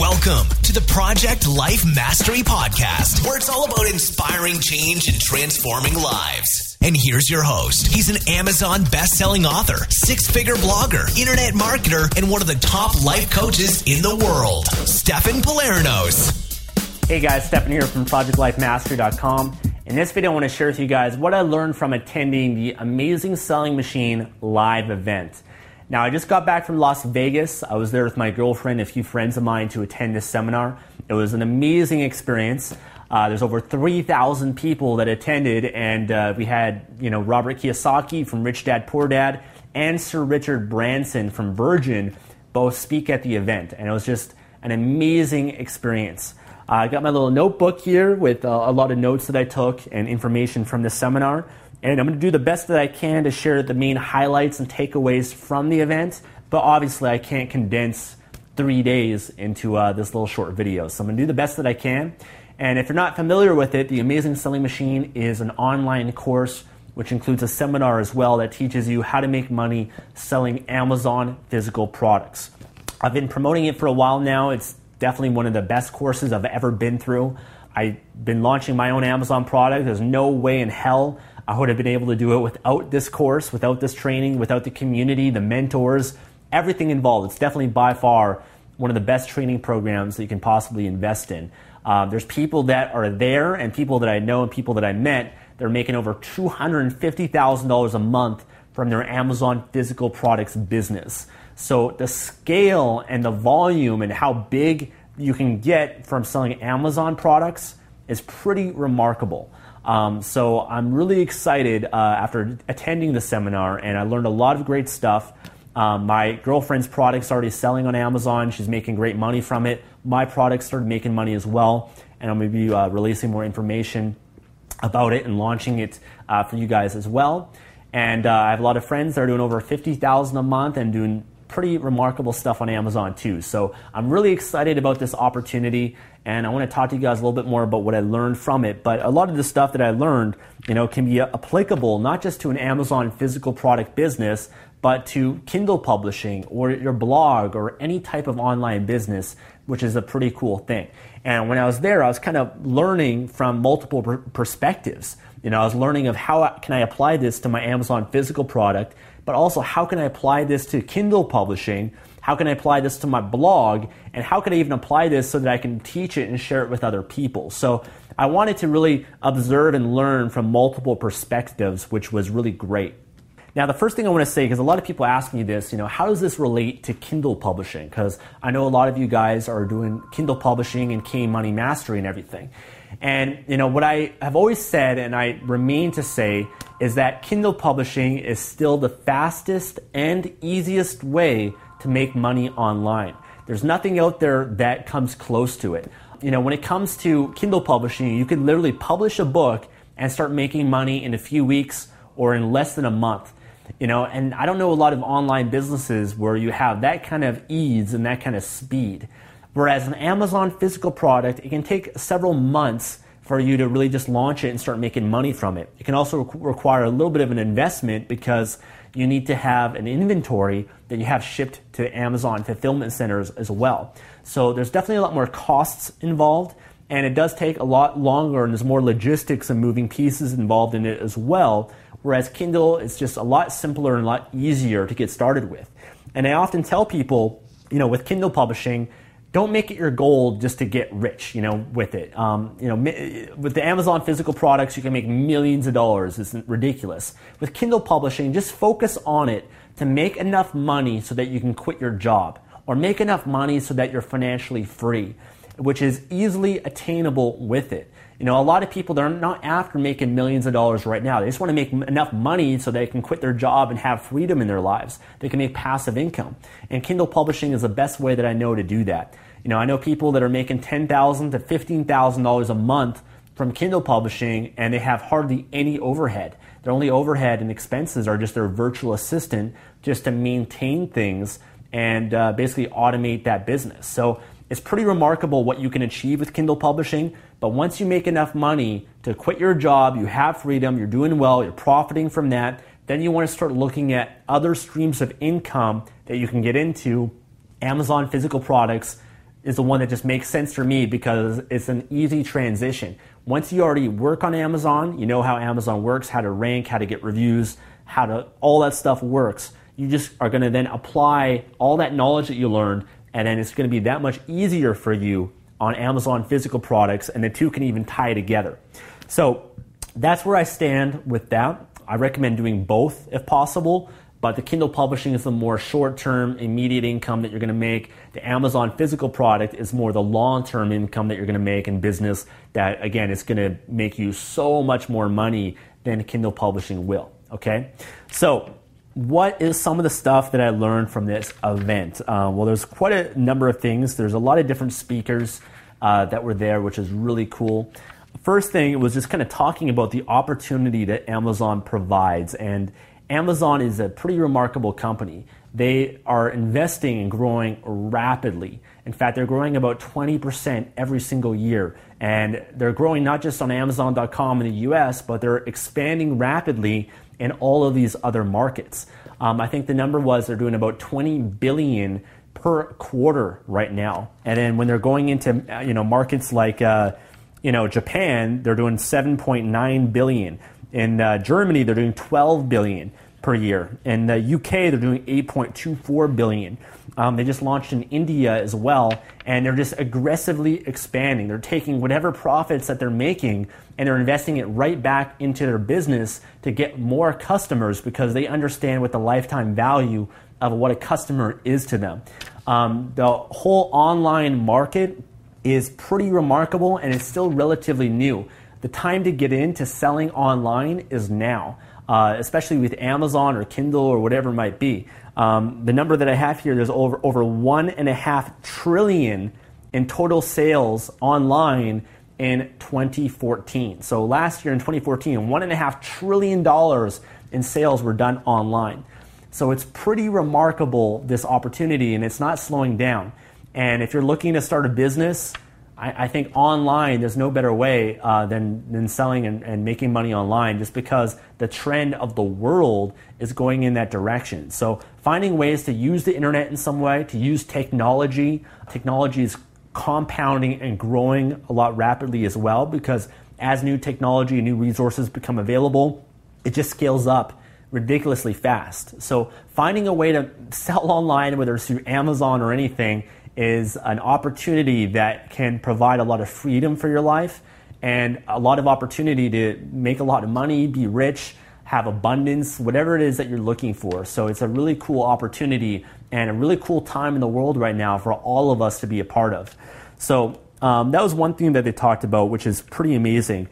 Welcome to the Project Life Mastery Podcast, where it's all about inspiring change and transforming lives. And here's your host. He's an Amazon best-selling author, six-figure blogger, internet marketer, and one of the top life coaches in the world, Stefan Pylarinos. Hey guys, Stefan here from ProjectLifeMastery.com. In this video, I want to share with you guys what I learned from attending the Amazing Selling Machine live event. Now, I just got back from Las Vegas. I was there with my girlfriend a few friends of mine to attend this seminar. It was an amazing experience. Uh, there's over 3,000 people that attended, and uh, we had, you know, Robert Kiyosaki from Rich Dad Poor Dad and Sir Richard Branson from Virgin both speak at the event, and it was just an amazing experience. Uh, I got my little notebook here with uh, a lot of notes that I took and information from the seminar. And I'm going to do the best that I can to share the main highlights and takeaways from the event. But obviously, I can't condense three days into uh, this little short video. So I'm going to do the best that I can. And if you're not familiar with it, the Amazing Selling Machine is an online course which includes a seminar as well that teaches you how to make money selling Amazon physical products. I've been promoting it for a while now. It's definitely one of the best courses I've ever been through. I've been launching my own Amazon product. There's no way in hell I would have been able to do it without this course, without this training, without the community, the mentors, everything involved. It's definitely by far one of the best training programs that you can possibly invest in. Uh, there's people that are there and people that I know and people that I met that are making over $250,000 a month from their Amazon physical products business. So the scale and the volume and how big you can get from selling Amazon products is pretty remarkable. Um, so I'm really excited uh, after attending the seminar, and I learned a lot of great stuff. Um, my girlfriend's product's already selling on Amazon. She's making great money from it. My product started making money as well, and I'm going to be uh, releasing more information about it and launching it uh, for you guys as well. And uh, I have a lot of friends that are doing over 50,000 a month and doing pretty remarkable stuff on Amazon too. So I'm really excited about this opportunity and I want to talk to you guys a little bit more about what I learned from it. But a lot of the stuff that I learned, you know, can be applicable not just to an Amazon physical product business, but to Kindle publishing or your blog or any type of online business, which is a pretty cool thing. And when I was there, I was kind of learning from multiple perspectives. You know, I was learning of how can I apply this to my Amazon physical product but also how can I apply this to Kindle publishing? How can I apply this to my blog? And how can I even apply this so that I can teach it and share it with other people? So I wanted to really observe and learn from multiple perspectives, which was really great. Now, the first thing I want to say, because a lot of people ask me this, you know, how does this relate to Kindle publishing? Because I know a lot of you guys are doing Kindle publishing and K Money Mastery and everything. And, you know, what I have always said, and I remain to say, is that Kindle publishing is still the fastest and easiest way to make money online. There's nothing out there that comes close to it. You know, when it comes to Kindle publishing, you can literally publish a book and start making money in a few weeks or in less than a month. You know, and I don't know a lot of online businesses where you have that kind of ease and that kind of speed. Whereas an Amazon physical product, it can take several months for you to really just launch it and start making money from it. It can also require a little bit of an investment because you need to have an inventory that you have shipped to Amazon fulfillment centers as well. So there's definitely a lot more costs involved and it does take a lot longer and there's more logistics and moving pieces involved in it as well. Whereas Kindle is just a lot simpler and a lot easier to get started with. And I often tell people, you know, with Kindle publishing, don't make it your goal just to get rich, you know, with it. Um, you know, with the Amazon physical products, you can make millions of dollars. It's ridiculous. With Kindle publishing, just focus on it to make enough money so that you can quit your job or make enough money so that you're financially free, which is easily attainable with it. You know, a lot of people, they're not after making millions of dollars right now. They just want to make enough money so they can quit their job and have freedom in their lives. They can make passive income. And Kindle publishing is the best way that I know to do that. You know, I know people that are making 10,000 to $15,000 a month from Kindle publishing and they have hardly any overhead. Their only overhead and expenses are just their virtual assistant just to maintain things and uh, basically automate that business. So it's pretty remarkable what you can achieve with Kindle publishing. But once you make enough money to quit your job, you have freedom, you're doing well, you're profiting from that, then you want to start looking at other streams of income that you can get into Amazon physical products, is the one that just makes sense for me because it's an easy transition. Once you already work on Amazon, you know how Amazon works, how to rank, how to get reviews, how to all that stuff works. You just are going to then apply all that knowledge that you learned and then it's going to be that much easier for you on Amazon physical products and the two can even tie together. So, that's where I stand with that. I recommend doing both if possible. But the Kindle publishing is the more short term, immediate income that you're going to make. The Amazon physical product is more the long term income that you're going to make in business that, again, is going to make you so much more money than Kindle publishing will. Okay? So, what is some of the stuff that I learned from this event? Uh, well, there's quite a number of things. There's a lot of different speakers uh, that were there, which is really cool. First thing was just kind of talking about the opportunity that Amazon provides and Amazon is a pretty remarkable company. They are investing and growing rapidly. In fact, they're growing about 20% every single year. And they're growing not just on Amazon.com in the US, but they're expanding rapidly in all of these other markets. Um, I think the number was they're doing about 20 billion per quarter right now. And then when they're going into you know markets like uh, you know Japan, they're doing 7.9 billion. In uh, Germany, they're doing 12 billion per year. In the UK, they're doing 8.24 billion. Um, they just launched in India as well, and they're just aggressively expanding. They're taking whatever profits that they're making and they're investing it right back into their business to get more customers because they understand what the lifetime value of what a customer is to them. Um, the whole online market is pretty remarkable and it's still relatively new. The time to get into selling online is now, uh, especially with Amazon or Kindle or whatever it might be. Um, the number that I have here, there's over over one and a half trillion in total sales online in 2014. So last year in 2014, one and a half trillion dollars in sales were done online. So it's pretty remarkable this opportunity, and it's not slowing down. And if you're looking to start a business, I, I think online, there's no better way uh, than, than selling and, and making money online just because the trend of the world is going in that direction. So finding ways to use the internet in some way, to use technology. Technology is compounding and growing a lot rapidly as well because as new technology and new resources become available, it just scales up ridiculously fast. So finding a way to sell online, whether it's through Amazon or anything, is an opportunity that can provide a lot of freedom for your life and a lot of opportunity to make a lot of money, be rich, have abundance, whatever it is that you're looking for. So it's a really cool opportunity and a really cool time in the world right now for all of us to be a part of. So um, that was one thing that they talked about, which is pretty amazing.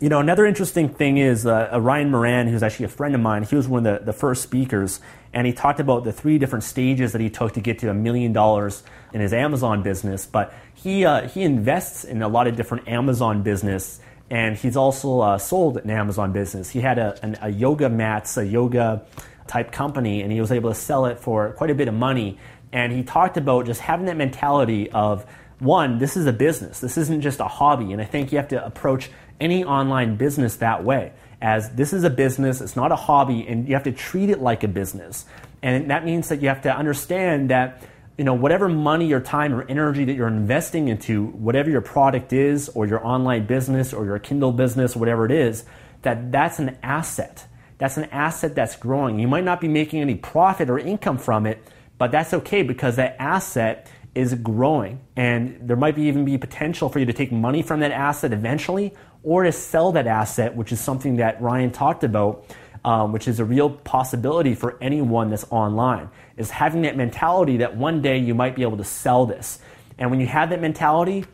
You know, another interesting thing is uh, uh, Ryan Moran, who's actually a friend of mine, he was one of the, the first speakers, and he talked about the three different stages that he took to get to a million dollars in his Amazon business. But he, uh, he invests in a lot of different Amazon business, and he's also uh, sold an Amazon business. He had a, an, a yoga mats, a yoga type company, and he was able to sell it for quite a bit of money. And he talked about just having that mentality of, one, this is a business. This isn't just a hobby. And I think you have to approach any online business that way. As this is a business, it's not a hobby, and you have to treat it like a business. And that means that you have to understand that you know whatever money or time or energy that you're investing into whatever your product is or your online business or your kindle business whatever it is that that's an asset. That's an asset that's growing. You might not be making any profit or income from it but that's okay because that asset is growing. And there might be even be potential for you to take money from that asset eventually or to sell that asset which is something that ryan talked about um, which is a real possibility for anyone that's online is having that mentality that one day you might be able to sell this and when you have that mentality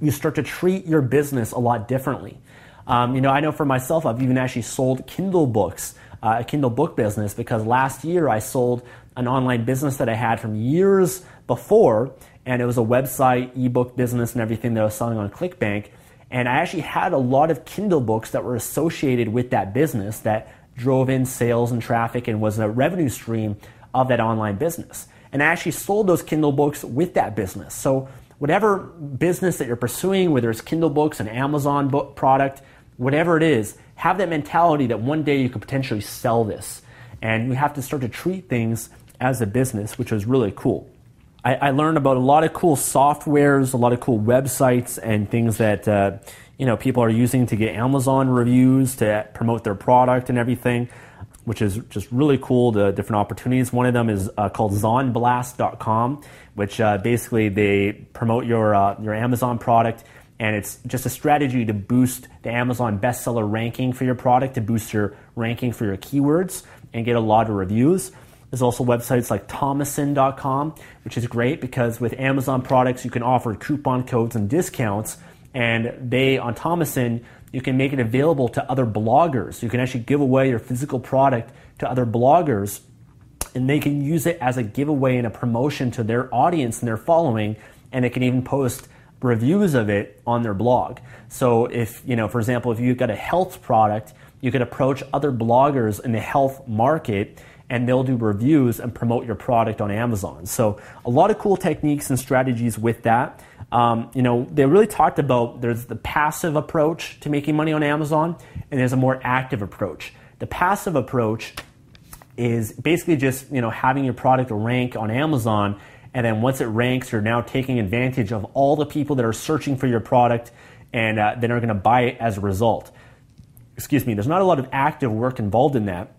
you start to treat your business a lot differently um, you know i know for myself i've even actually sold kindle books uh, a kindle book business because last year i sold an online business that i had from years before and it was a website, ebook business, and everything that I was selling on ClickBank. And I actually had a lot of Kindle books that were associated with that business that drove in sales and traffic and was a revenue stream of that online business. And I actually sold those Kindle books with that business. So, whatever business that you're pursuing, whether it's Kindle books, an Amazon book product, whatever it is, have that mentality that one day you could potentially sell this. And you have to start to treat things as a business, which is really cool. I, I, learned about a lot of cool softwares, a lot of cool websites, and things that uh, you know people are using to get Amazon reviews to promote their product and everything, which is just really cool. The different opportunities. One of them is uh, called ZonBlast.com, which uh, basically they promote your uh, your Amazon product. And it's just a strategy to boost the Amazon bestseller ranking for your product, to boost your ranking for your keywords, and get a lot of reviews. There's also websites like tomoson.com, which is great because with Amazon products, you can offer coupon codes and discounts. And they, on Tomoson, you can make it available to other bloggers. You can actually give away your physical product to other bloggers, and they can use it as a giveaway and a promotion to their audience and their following. And they can even post reviews of it on their blog. So if, you know, for example, if you've got a health product, you could approach other bloggers in the health market and they'll do reviews and promote your product on Amazon. So a lot of cool techniques and strategies with that. Um, you know, they really talked about there's the passive approach to making money on Amazon, and there's a more active approach. The passive approach is basically just you know having your product rank on Amazon, and then once it ranks, you're now taking advantage of all the people that are searching for your product and uh, then are going to buy it as a result. Excuse me. There's not a lot of active work involved in that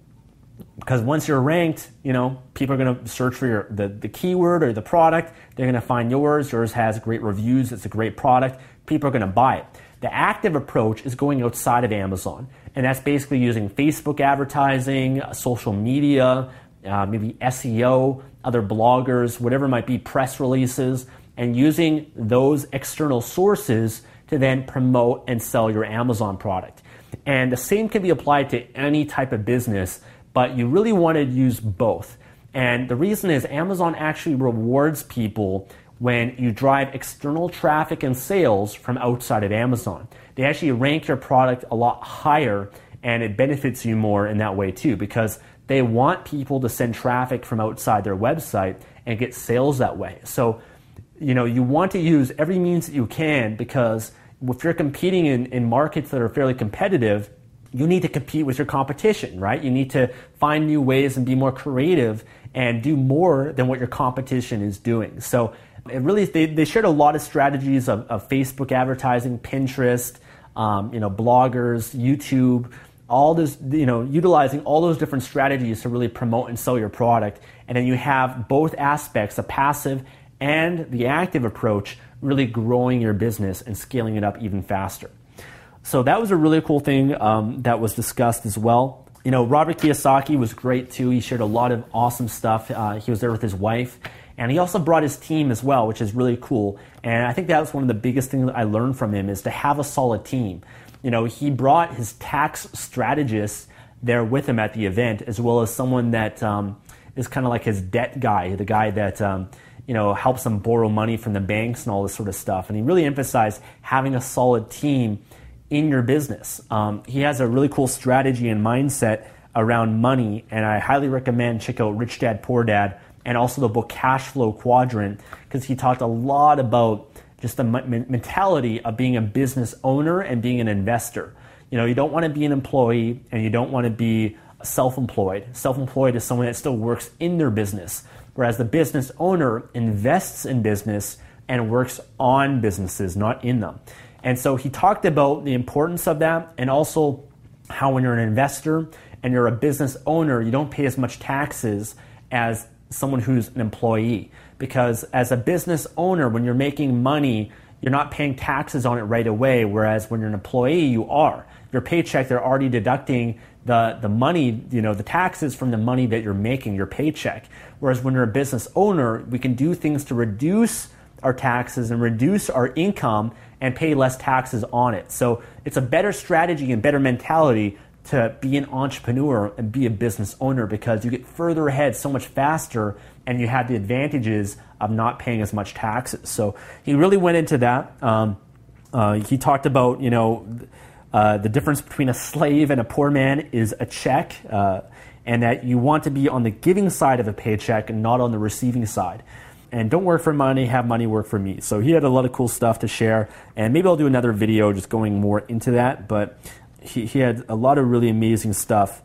because once you're ranked, you know, people are going to search for your the, the keyword or the product. They're going to find yours. Yours has great reviews. It's a great product. People are going to buy it. The active approach is going outside of Amazon, and that's basically using Facebook advertising, social media, uh, maybe SEO, other bloggers, whatever might be, press releases, and using those external sources to then promote and sell your Amazon product. And the same can be applied to any type of business but you really want to use both. And the reason is Amazon actually rewards people when you drive external traffic and sales from outside of Amazon. They actually rank your product a lot higher and it benefits you more in that way too because they want people to send traffic from outside their website and get sales that way. So, you know, you want to use every means that you can because if you're competing in, in markets that are fairly competitive, you need to compete with your competition, right? You need to find new ways and be more creative and do more than what your competition is doing. So it really, they, they shared a lot of strategies of, of Facebook advertising, Pinterest, um, you know, bloggers, YouTube, all this, you know, utilizing all those different strategies to really promote and sell your product. And then you have both aspects, the passive and the active approach, really growing your business and scaling it up even faster. So that was a really cool thing um, that was discussed as well. You know, Robert Kiyosaki was great too. He shared a lot of awesome stuff. Uh, he was there with his wife. And he also brought his team as well, which is really cool. And I think that was one of the biggest things that I learned from him is to have a solid team. You know, he brought his tax strategist there with him at the event, as well as someone that um, is kind of like his debt guy, the guy that um, you know helps him borrow money from the banks and all this sort of stuff. And he really emphasized having a solid team in your business. Um, he has a really cool strategy and mindset around money, and I highly recommend check out Rich Dad Poor Dad and also the book Cash Flow Quadrant because he talked a lot about just the mentality of being a business owner and being an investor. You know, you don't want to be an employee and you don't want to be self-employed. Self-employed is someone that still works in their business, whereas the business owner invests in business and works on businesses, not in them. And so he talked about the importance of that and also how when you're an investor and you're a business owner, you don't pay as much taxes as someone who's an employee. Because as a business owner, when you're making money, you're not paying taxes on it right away, whereas when you're an employee, you are. Your paycheck, they're already deducting the, the money, you know, the taxes from the money that you're making, your paycheck. Whereas when you're a business owner, we can do things to reduce our taxes and reduce our income and pay less taxes on it. So it's a better strategy and better mentality to be an entrepreneur and be a business owner because you get further ahead so much faster and you have the advantages of not paying as much taxes. So he really went into that. Um, uh, he talked about, you know, uh, the difference between a slave and a poor man is a check, uh, and that you want to be on the giving side of a paycheck and not on the receiving side and don't work for money, have money work for me. So he had a lot of cool stuff to share, and maybe I'll do another video just going more into that. But he, he had a lot of really amazing stuff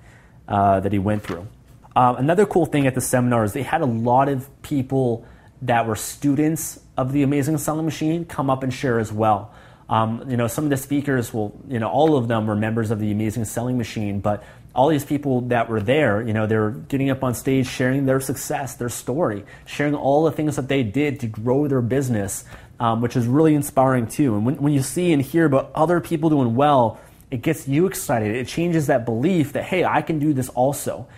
uh, that he went through. Um, another cool thing at the seminar is they had a lot of people that were students of the Amazing Selling Machine come up and share as well. Um, you know, some of the speakers will, you know, all of them were members of the Amazing Selling Machine, but all these people that were there, you know, they're getting up on stage, sharing their success, their story, sharing all the things that they did to grow their business, um, which is really inspiring too. And when, when you see and hear about other people doing well, it gets you excited. It changes that belief that, hey, I can do this also.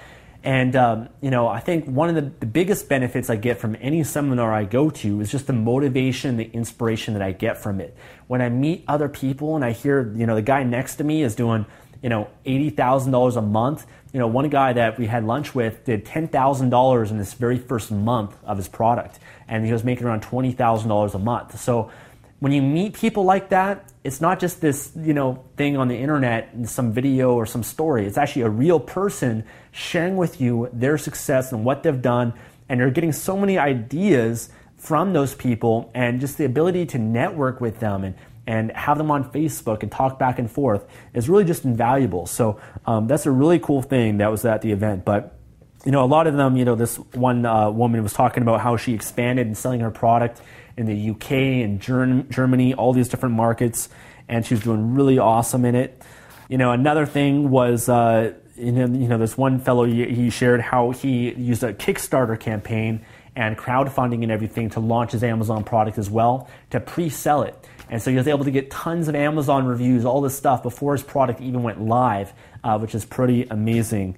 And, um, you know, I think one of the, the, biggest benefits I get from any seminar I go to is just the motivation, the inspiration that I get from it. When I meet other people and I hear, you know, the guy next to me is doing, you know, $80,000 a month. You know, one guy that we had lunch with did $10,000 in this very first month of his product, and he was making around $20,000 a month. So when you meet people like that, it's not just this, you know, thing on the internet, some video or some story. It's actually a real person sharing with you their success and what they've done, and you're getting so many ideas from those people and just the ability to network with them and and have them on Facebook and talk back and forth is really just invaluable. So um, that's a really cool thing that was at the event. But you know, a lot of them, you know, this one uh, woman was talking about how she expanded and selling her product in the UK and Germany, all these different markets, and she was doing really awesome in it. You know, another thing was, uh, you, know, you know, this one fellow he shared how he used a Kickstarter campaign and crowdfunding and everything to launch his Amazon product as well to pre-sell it. And so he was able to get tons of Amazon reviews, all this stuff before his product even went live, uh, which is pretty amazing.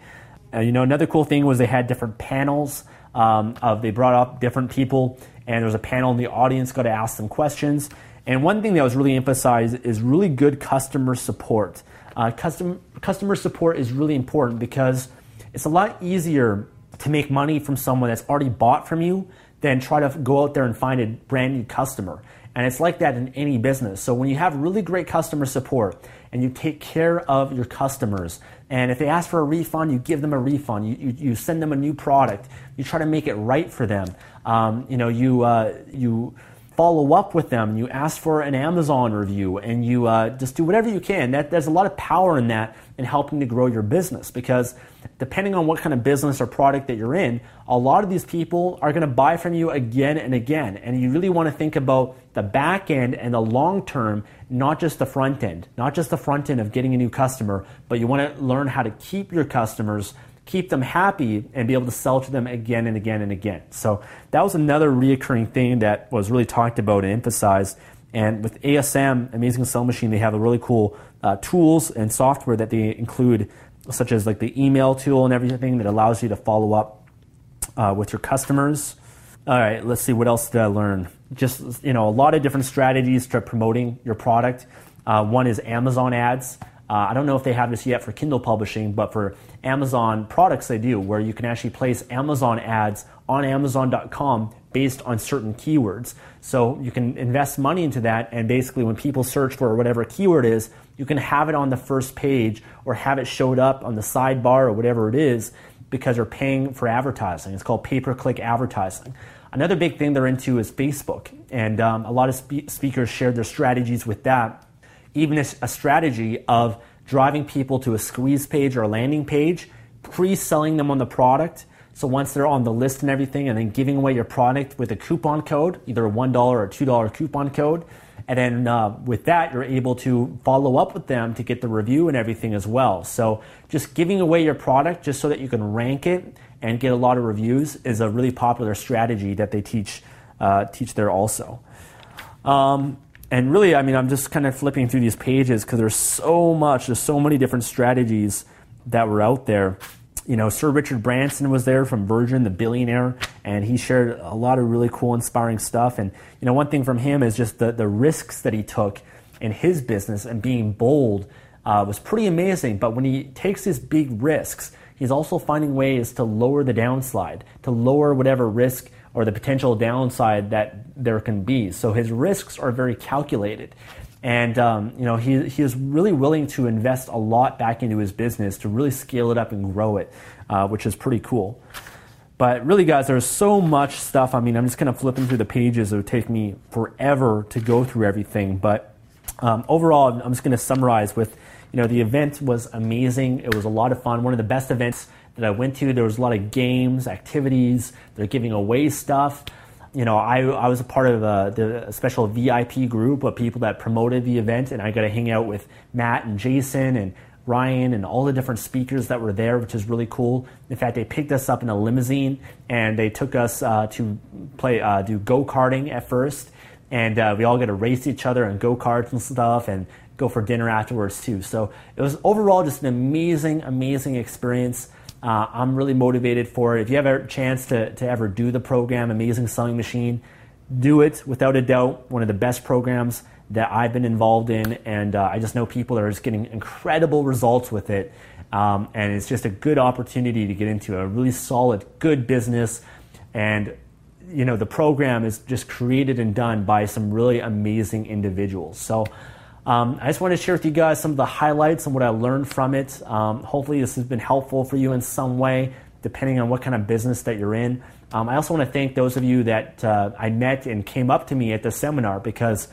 Uh, you know, another cool thing was they had different panels. Um, of they brought up different people and there was a panel in the audience got to ask them questions. And one thing that was really emphasized is really good customer support. Uh, custom, customer support is really important because it's a lot easier to make money from someone that's already bought from you than try to go out there and find a brand new customer. And it's like that in any business. So when you have really great customer support and you take care of your customers, and if they ask for a refund, you give them a refund. You, you, you send them a new product. You try to make it right for them. Um, you know, you, uh, you follow up with them. You ask for an Amazon review, and you uh, just do whatever you can. That, there's a lot of power in that in helping to grow your business because depending on what kind of business or product that you're in, a lot of these people are going to buy from you again and again. And you really want to think about the back end and the long term, not just the front end, not just the front end of getting a new customer, but you want to learn how to keep your customers keep them happy and be able to sell to them again and again and again. So that was another reoccurring thing that was really talked about and emphasized. And with ASM, Amazing Sell Machine, they have a really cool uh, tools and software that they include, such as like the email tool and everything that allows you to follow up uh, with your customers. All right, let's see what else did I learn. Just you know, a lot of different strategies to promoting your product. Uh, one is Amazon ads. Uh, I don't know if they have this yet for Kindle publishing, but for Amazon products, they do, where you can actually place Amazon ads on Amazon.com based on certain keywords. So you can invest money into that, and basically, when people search for whatever keyword is, you can have it on the first page or have it showed up on the sidebar or whatever it is because you're paying for advertising. It's called pay per click advertising. Another big thing they're into is Facebook, and um, a lot of spe- speakers shared their strategies with that even a, strategy of driving people to a squeeze page or a landing page, pre selling them on the product. So once they're on the list and everything, and then giving away your product with a coupon code, either a $1 or $2 coupon code. And then uh, with that, you're able to follow up with them to get the review and everything as well. So just giving away your product just so that you can rank it and get a lot of reviews is a really popular strategy that they teach uh, teach there also. Um, and really, I mean, I'm just kind of flipping through these pages because there's so much, there's so many different strategies that were out there. You know, Sir Richard Branson was there from Virgin, the billionaire, and he shared a lot of really cool, inspiring stuff. And, you know, one thing from him is just the, the risks that he took in his business and being bold uh, was pretty amazing. But when he takes these big risks, he's also finding ways to lower the downside, to lower whatever risk or the potential downside that there can be. So his risks are very calculated. And um, you know he, he is really willing to invest a lot back into his business to really scale it up and grow it, uh, which is pretty cool. But really, guys, there's so much stuff. I mean, I'm just kind of flipping through the pages. It would take me forever to go through everything. But um, overall, I'm just going to summarize with, you know, the event was amazing. It was a lot of fun. One of the best events that I went to. There was a lot of games, activities. They're giving away stuff. you know, I, I was a part of uh, the special VIP group of people that promoted the event, and I got to hang out with Matt and Jason and Ryan and all the different speakers that were there, which is really cool. In fact, they picked us up in a limousine and they took us uh, to play uh, do go karting at first, and uh, we all got to race each other and go karts and stuff, and go for dinner afterwards too. So it was overall just an amazing, amazing experience. Uh, I'm really motivated for it. If you have a chance to, to ever do the program, Amazing Selling Machine, do it without a doubt. One of the best programs that I've been involved in, and uh, I just know people are just getting incredible results with it. Um, and it's just a good opportunity to get into a really solid, good business. And you know, the program is just created and done by some really amazing individuals. So. Um, I just want to share with you guys some of the highlights and what I learned from it. Um, hopefully, this has been helpful for you in some way, depending on what kind of business that you're in. Um, I also want to thank those of you that uh, I met and came up to me at the seminar because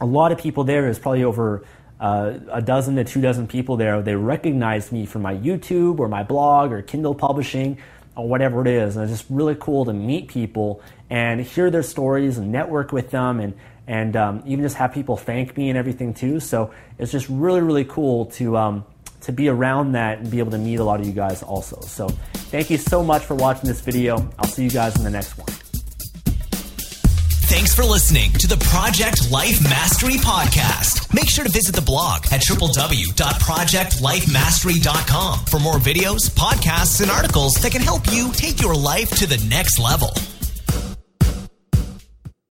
a lot of people there is probably over uh, a dozen to two dozen people there. They recognized me from my YouTube or my blog or Kindle publishing or whatever it is. And it's just really cool to meet people and hear their stories and network with them and and um, even just have people thank me and everything too. So it's just really really cool to um, to be around that and be able to meet a lot of you guys also. So thank you so much for watching this video. I'll see you guys in the next one. Thanks for listening to the Project Life Mastery Podcast. Make sure to visit the blog at www.projectlifemastery.com for more videos, podcasts, and articles that can help you take your life to the next level.